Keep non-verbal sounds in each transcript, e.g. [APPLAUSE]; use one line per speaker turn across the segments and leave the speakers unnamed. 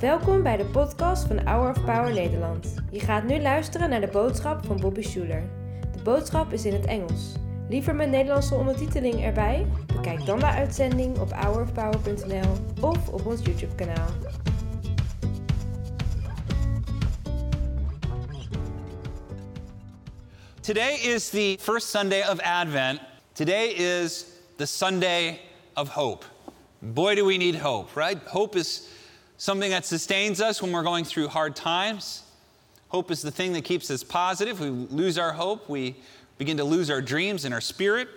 Welkom bij de podcast van Hour of Power Nederland. Je gaat nu luisteren naar de boodschap van Bobby Schuler. De boodschap is in het Engels. Liever met Nederlandse ondertiteling erbij? Bekijk dan de uitzending op hourofpower.nl of op ons YouTube kanaal.
Today is the first Sunday of Advent. Today is the Sunday of hope. Boy, do we need hope, right? Hope is something that sustains us when we're going through hard times. Hope is the thing that keeps us positive. We lose our hope, we begin to lose our dreams and our spirit.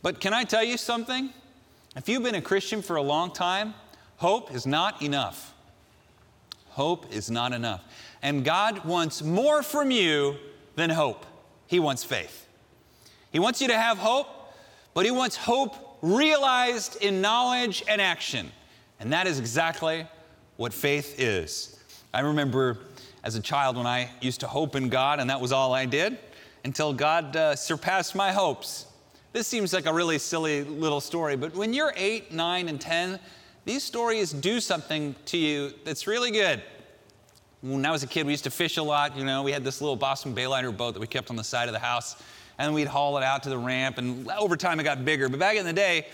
But can I tell you something? If you've been a Christian for a long time, hope is not enough. Hope is not enough. And God wants more from you than hope. He wants faith. He wants you to have hope, but He wants hope realized in knowledge and action. And that is exactly what faith is. I remember as a child when I used to hope in God, and that was all I did until God uh, surpassed my hopes. This seems like a really silly little story, but when you're eight, nine, and 10, these stories do something to you that's really good. When I was a kid, we used to fish a lot. You know, we had this little Boston Bayliner boat that we kept on the side of the house, and we'd haul it out to the ramp. And over time, it got bigger. But back in the day,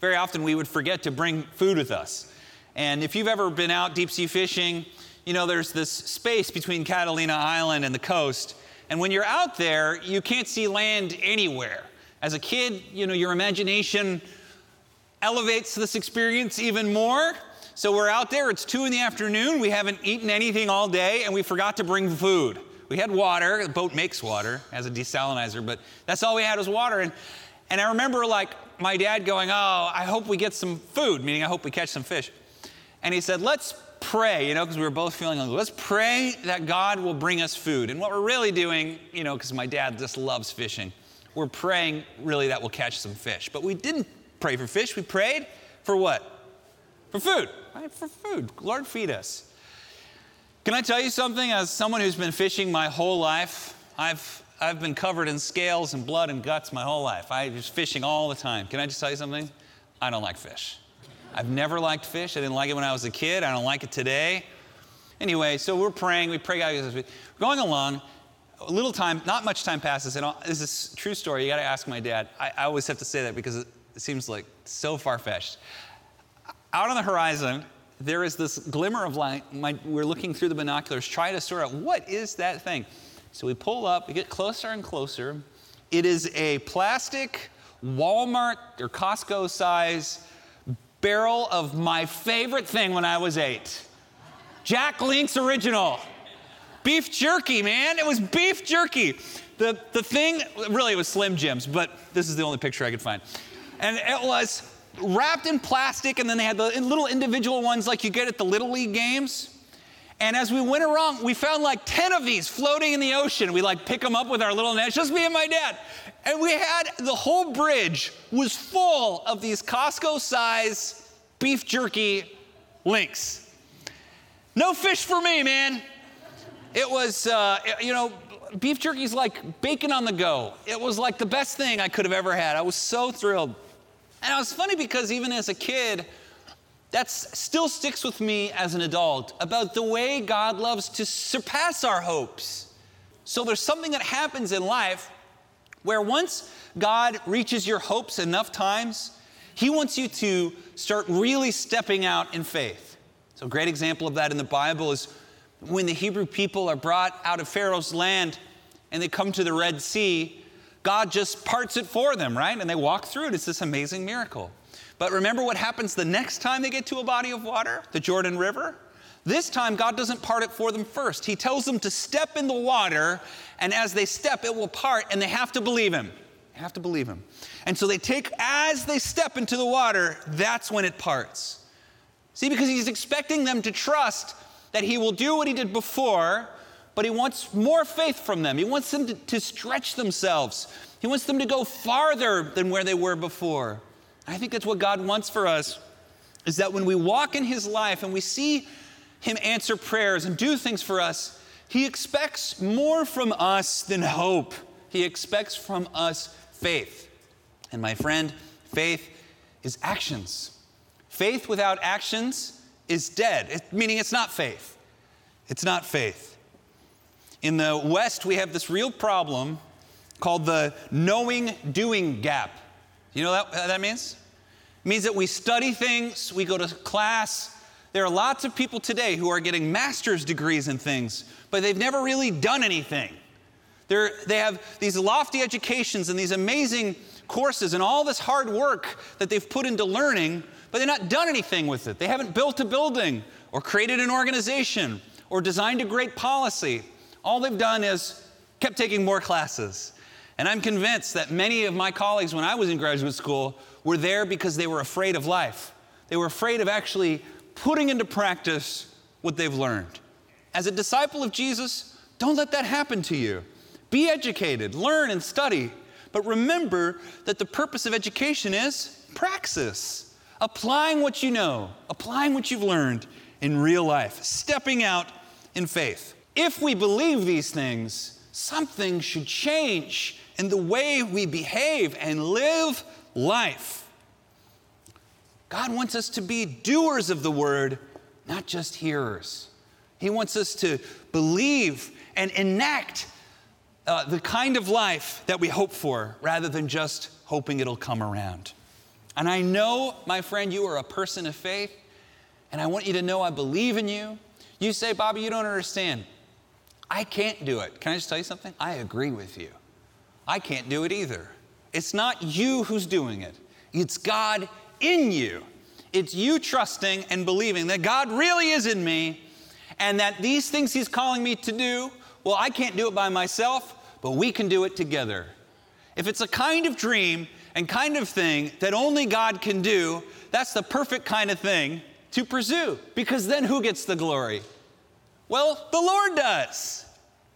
very often we would forget to bring food with us. And if you've ever been out deep sea fishing, you know there's this space between Catalina Island and the coast. And when you're out there, you can't see land anywhere. As a kid, you know, your imagination elevates this experience even more. So we're out there, it's two in the afternoon, we haven't eaten anything all day, and we forgot to bring food. We had water, the boat makes water as a desalinizer, but that's all we had was water. And, and I remember like my dad going, Oh, I hope we get some food, meaning I hope we catch some fish. And he said, Let's pray, you know, because we were both feeling like, let's pray that God will bring us food. And what we're really doing, you know, because my dad just loves fishing, we're praying really that we'll catch some fish. But we didn't pray for fish, we prayed for what? For food, right? For food. Lord, feed us. Can I tell you something? As someone who's been fishing my whole life, I've, I've been covered in scales and blood and guts my whole life. I was fishing all the time. Can I just tell you something? I don't like fish. I've never liked fish. I didn't like it when I was a kid. I don't like it today. Anyway, so we're praying. We pray God. We're going along. A little time, not much time passes, and this is a true story. You got to ask my dad. I, I always have to say that because it, seems like so far fetched out on the horizon, there is this glimmer of light. My, we're looking through the binoculars, trying to sort out what is that thing. So we pull up, we get closer and closer. It is a plastic Walmart or Costco size barrel of my favorite thing when I was eight Jack Link's Original. Beef jerky, man. It was beef jerky. The, the thing, really, it was Slim Jims, but this is the only picture I could find. And it was wrapped in plastic, and then they had the little individual ones like you get at the Little League games. And as we went around, we found like 10 of these floating in the ocean. We like pick them up with our little nets, just me and my dad. And we had the whole bridge was full of these Costco size beef jerky links. No fish for me, man. It was, uh, you know, beef jerky is like bacon on the go. It was like the best thing I could have ever had. I was so thrilled. And it was funny because even as a kid, that still sticks with me as an adult about the way God loves to surpass our hopes. So there's something that happens in life where once God reaches your hopes enough times, He wants you to start really stepping out in faith. So, a great example of that in the Bible is when the Hebrew people are brought out of Pharaoh's land and they come to the Red Sea, God just parts it for them, right? And they walk through it. It's this amazing miracle. But remember what happens the next time they get to a body of water, the Jordan River? This time, God doesn't part it for them first. He tells them to step in the water, and as they step, it will part, and they have to believe Him. They have to believe Him. And so they take, as they step into the water, that's when it parts. See, because He's expecting them to trust that He will do what He did before, but He wants more faith from them. He wants them to, to stretch themselves, He wants them to go farther than where they were before. I think that's what God wants for us is that when we walk in His life and we see Him answer prayers and do things for us, He expects more from us than hope. He expects from us faith. And my friend, faith is actions. Faith without actions is dead, it, meaning it's not faith. It's not faith. In the West, we have this real problem called the knowing doing gap. You know what that means? It means that we study things, we go to class. There are lots of people today who are getting master's degrees in things, but they've never really done anything. They're, they have these lofty educations and these amazing courses and all this hard work that they've put into learning, but they've not done anything with it. They haven't built a building or created an organization or designed a great policy. All they've done is kept taking more classes. And I'm convinced that many of my colleagues, when I was in graduate school, were there because they were afraid of life. They were afraid of actually putting into practice what they've learned. As a disciple of Jesus, don't let that happen to you. Be educated, learn and study, but remember that the purpose of education is praxis, applying what you know, applying what you've learned in real life, stepping out in faith. If we believe these things, something should change in the way we behave and live life. God wants us to be doers of the word, not just hearers. He wants us to believe and enact uh, the kind of life that we hope for rather than just hoping it'll come around. And I know, my friend, you are a person of faith, and I want you to know I believe in you. You say, Bobby, you don't understand. I can't do it. Can I just tell you something? I agree with you. I can't do it either. It's not you who's doing it, it's God in you. It's you trusting and believing that God really is in me and that these things He's calling me to do, well, I can't do it by myself but we can do it together. If it's a kind of dream and kind of thing that only God can do, that's the perfect kind of thing to pursue because then who gets the glory? Well, the Lord does.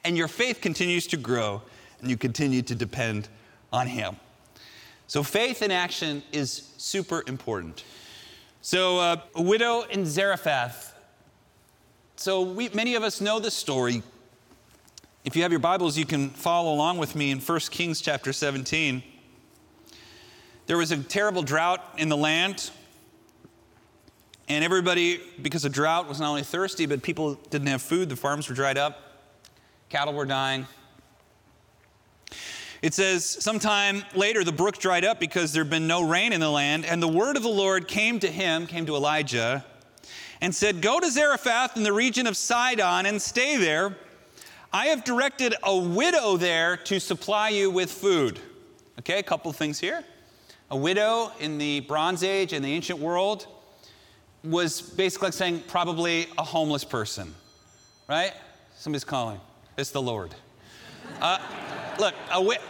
And your faith continues to grow and you continue to depend on Him. So, faith in action is super important. So, uh, a widow in Zarephath. So, we, many of us know the story. If you have your Bibles, you can follow along with me in 1 Kings chapter 17. There was a terrible drought in the land, and everybody, because of drought, was not only thirsty, but people didn't have food. The farms were dried up, cattle were dying. It says, sometime later the brook dried up because there had been no rain in the land, and the word of the Lord came to him, came to Elijah, and said, Go to Zarephath in the region of Sidon and stay there I have directed a widow there to supply you with food. Okay, a couple things here. A widow in the Bronze Age in the ancient world was basically like saying probably a homeless person, right? Somebody's calling. It's the Lord. Uh, look, a, wi-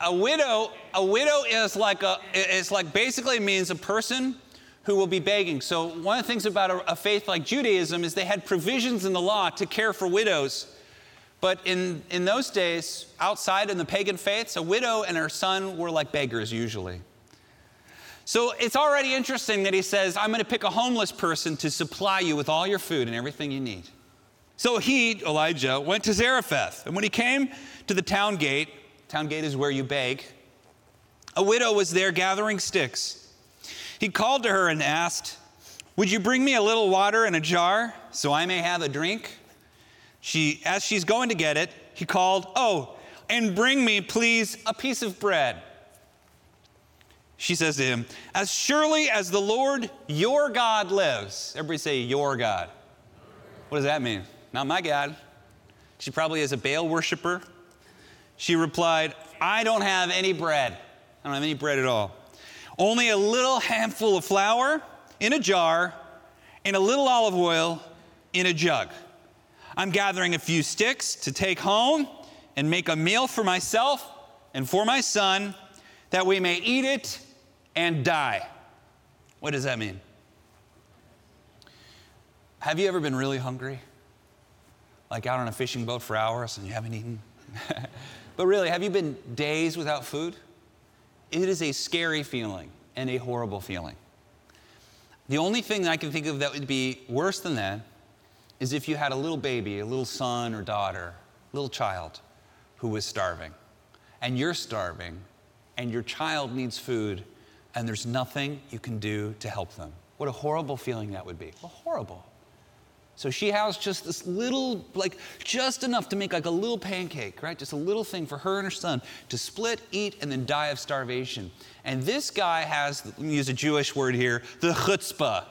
a widow, a widow is like a, it's like basically means a person who will be begging. So one of the things about a, a faith like Judaism is they had provisions in the law to care for widows but in, in those days, outside in the pagan faiths, a widow and her son were like beggars usually. So it's already interesting that he says, I'm going to pick a homeless person to supply you with all your food and everything you need. So he, Elijah, went to Zarephath. And when he came to the town gate, town gate is where you beg, a widow was there gathering sticks. He called to her and asked, Would you bring me a little water in a jar so I may have a drink? She, as she's going to get it, he called, Oh, and bring me, please, a piece of bread. She says to him, As surely as the Lord your God lives. Everybody say, Your God. What does that mean? Not my God. She probably is a Baal worshiper. She replied, I don't have any bread. I don't have any bread at all. Only a little handful of flour in a jar and a little olive oil in a jug. I'm gathering a few sticks to take home and make a meal for myself and for my son that we may eat it and die. What does that mean? Have you ever been really hungry? Like out on a fishing boat for hours and you haven't eaten? [LAUGHS] but really, have you been days without food? It is a scary feeling and a horrible feeling. The only thing that I can think of that would be worse than that is if you had a little baby, a little son or daughter, little child who was starving, and you're starving, and your child needs food, and there's nothing you can do to help them. What a horrible feeling that would be. Well, horrible. So she has just this little, like, just enough to make like a little pancake, right? Just a little thing for her and her son to split, eat, and then die of starvation. And this guy has, let me use a Jewish word here, the chutzpah.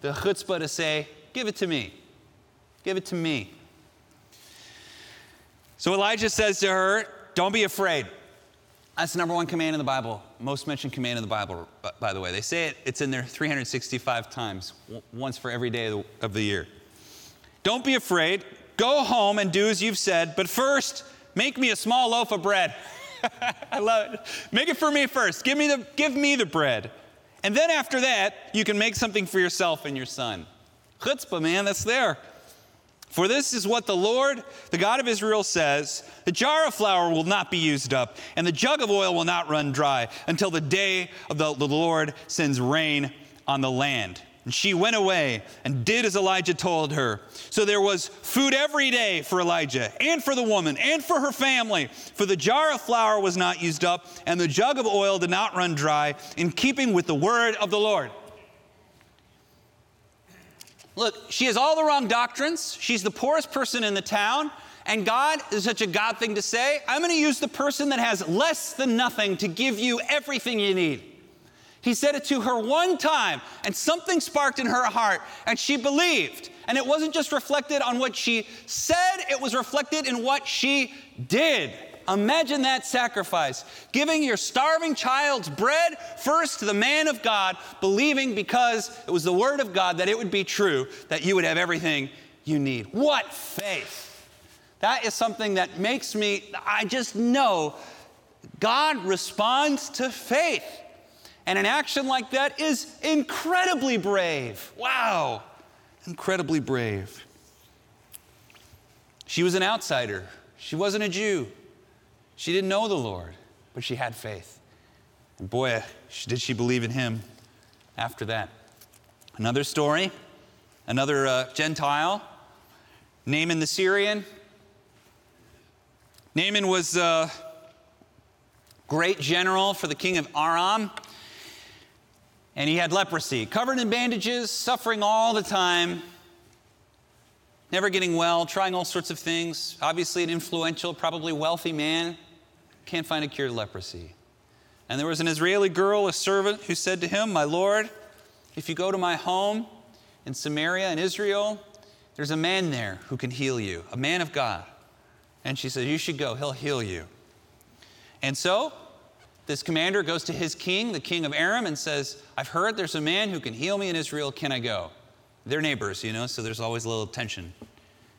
The chutzpah to say, give it to me. Give it to me. So Elijah says to her, don't be afraid. That's the number one command in the Bible, most mentioned command in the Bible, by the way. They say it, it's in there 365 times, once for every day of the, year. Don't be afraid. Go home and do as you've said, but first, make me a small loaf of bread. [LAUGHS] I love it. Make it for me first. Give me, the, give me the bread. And then after that, you can make something for yourself and your son. Chutzpah, man, that's there. For this is what the Lord, the God of Israel, says The jar of flour will not be used up, and the jug of oil will not run dry until the day of the, the Lord sends rain on the land. And she went away and did as Elijah told her. So there was food every day for Elijah and for the woman and for her family. For the jar of flour was not used up, and the jug of oil did not run dry, in keeping with the word of the Lord. Look, she has all the wrong doctrines. She's the poorest person in the town. And God is such a God thing to say. I'm going to use the person that has less than nothing to give you everything you need. He said it to her one time, and something sparked in her heart, and she believed. And it wasn't just reflected on what she said, it was reflected in what she did. Imagine that sacrifice. Giving your starving child's bread first to the man of God, believing because it was the word of God that it would be true, that you would have everything you need. What faith! That is something that makes me, I just know God responds to faith. And an action like that is incredibly brave. Wow, incredibly brave. She was an outsider, she wasn't a Jew. She didn't know the Lord, but she had faith. And boy, did she believe in him after that. Another story, another uh, Gentile, Naaman the Syrian. Naaman was a great general for the king of Aram, and he had leprosy, covered in bandages, suffering all the time never getting well, trying all sorts of things. Obviously, an influential, probably wealthy man can't find a cure to leprosy. And there was an Israeli girl, a servant, who said to him, My Lord, if you go to my home in Samaria in Israel, there's a man there who can heal you, a man of God. And she said, You should go, he'll heal you. And so this commander goes to his king, the king of Aram, and says, I've heard there's a man who can heal me in Israel. Can I go? They're neighbors, you know, so there's always a little tension.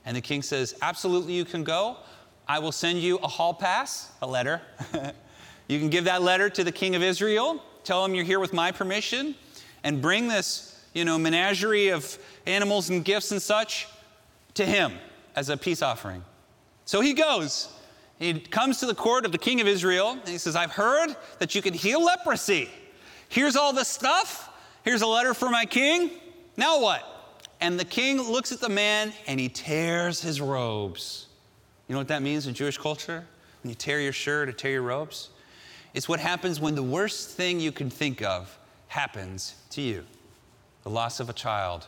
And the king says, Absolutely, you can go. I will send you a hall pass, a letter. [LAUGHS] you can give that letter to the king of Israel, tell him you're here with my permission, and bring this, you know, menagerie of animals and gifts and such to him as a peace offering. So he goes. He comes to the court of the king of Israel, and he says, I've heard that you can heal leprosy. Here's all the stuff. Here's a letter for my king. Now what? And the king looks at the man and he tears his robes. You know what that means in Jewish culture? When you tear your shirt or tear your robes? It's what happens when the worst thing you can think of happens to you the loss of a child,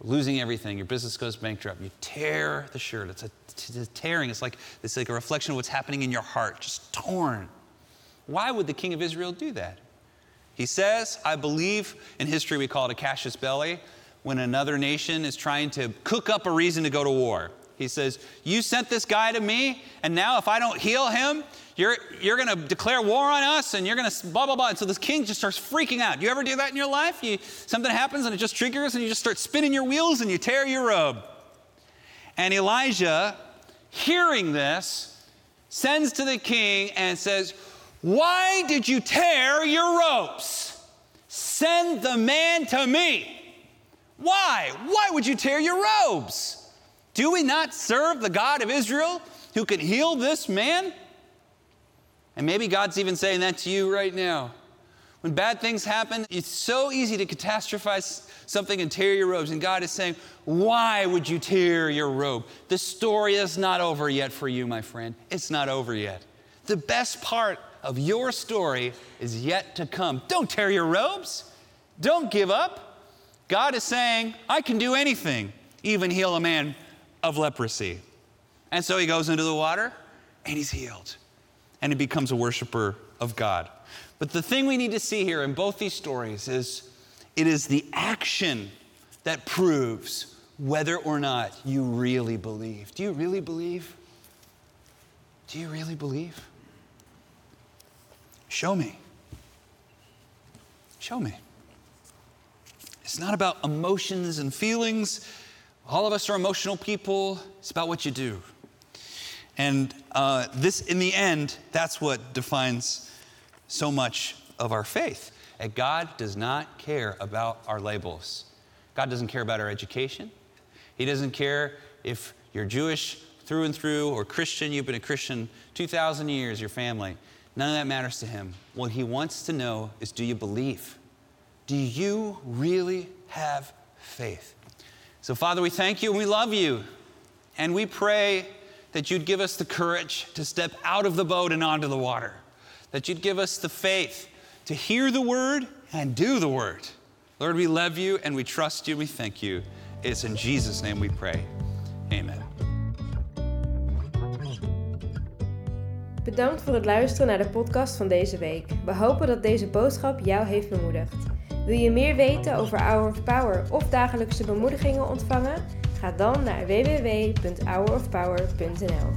losing everything, your business goes bankrupt. You tear the shirt. It's a, it's a tearing. It's like, it's like a reflection of what's happening in your heart, just torn. Why would the king of Israel do that? He says, I believe in history we call it a casus belli, when another nation is trying to cook up a reason to go to war. He says, You sent this guy to me, and now if I don't heal him, you're, you're going to declare war on us, and you're going to blah, blah, blah. And so this king just starts freaking out. You ever do that in your life? You, something happens, and it just triggers, and you just start spinning your wheels, and you tear your robe. And Elijah, hearing this, sends to the king and says, Why did you tear your robes? Send the man to me. Why? Why would you tear your robes? Do we not serve the God of Israel who can heal this man? And maybe God's even saying that to you right now. When bad things happen, it's so easy to catastrophize something and tear your robes. And God is saying, Why would you tear your robe? The story is not over yet for you, my friend. It's not over yet. The best part of your story is yet to come. Don't tear your robes. Don't give up. God is saying, I can do anything, even heal a man of leprosy. And so he goes into the water and he's healed. And he becomes a worshiper of God. But the thing we need to see here in both these stories is it is the action that proves whether or not you really believe. Do you really believe? Do you really believe? Show me. Show me. It's not about emotions and feelings. All of us are emotional people. It's about what you do. And uh, this, in the end, that's what defines so much of our faith. And God does not care about our labels. God doesn't care about our education. He doesn't care if you're Jewish through and through or Christian, you've been a Christian 2,000 years, your family. None of that matters to him. What he wants to know is do you believe? Do you really have faith? So, Father, we thank you and we love you. And we pray that you'd give us the courage to step out of the boat and onto the water, that you'd give us the faith to hear the word and do the word. Lord, we love you and we trust you. We thank you. It's in Jesus' name we pray. Amen.
Bedankt voor het luisteren naar de podcast van deze week. We hopen dat deze boodschap jou heeft bemoedigd. Wil je meer weten over Hour of Power of dagelijkse bemoedigingen ontvangen? Ga dan naar www.hourofpower.nl.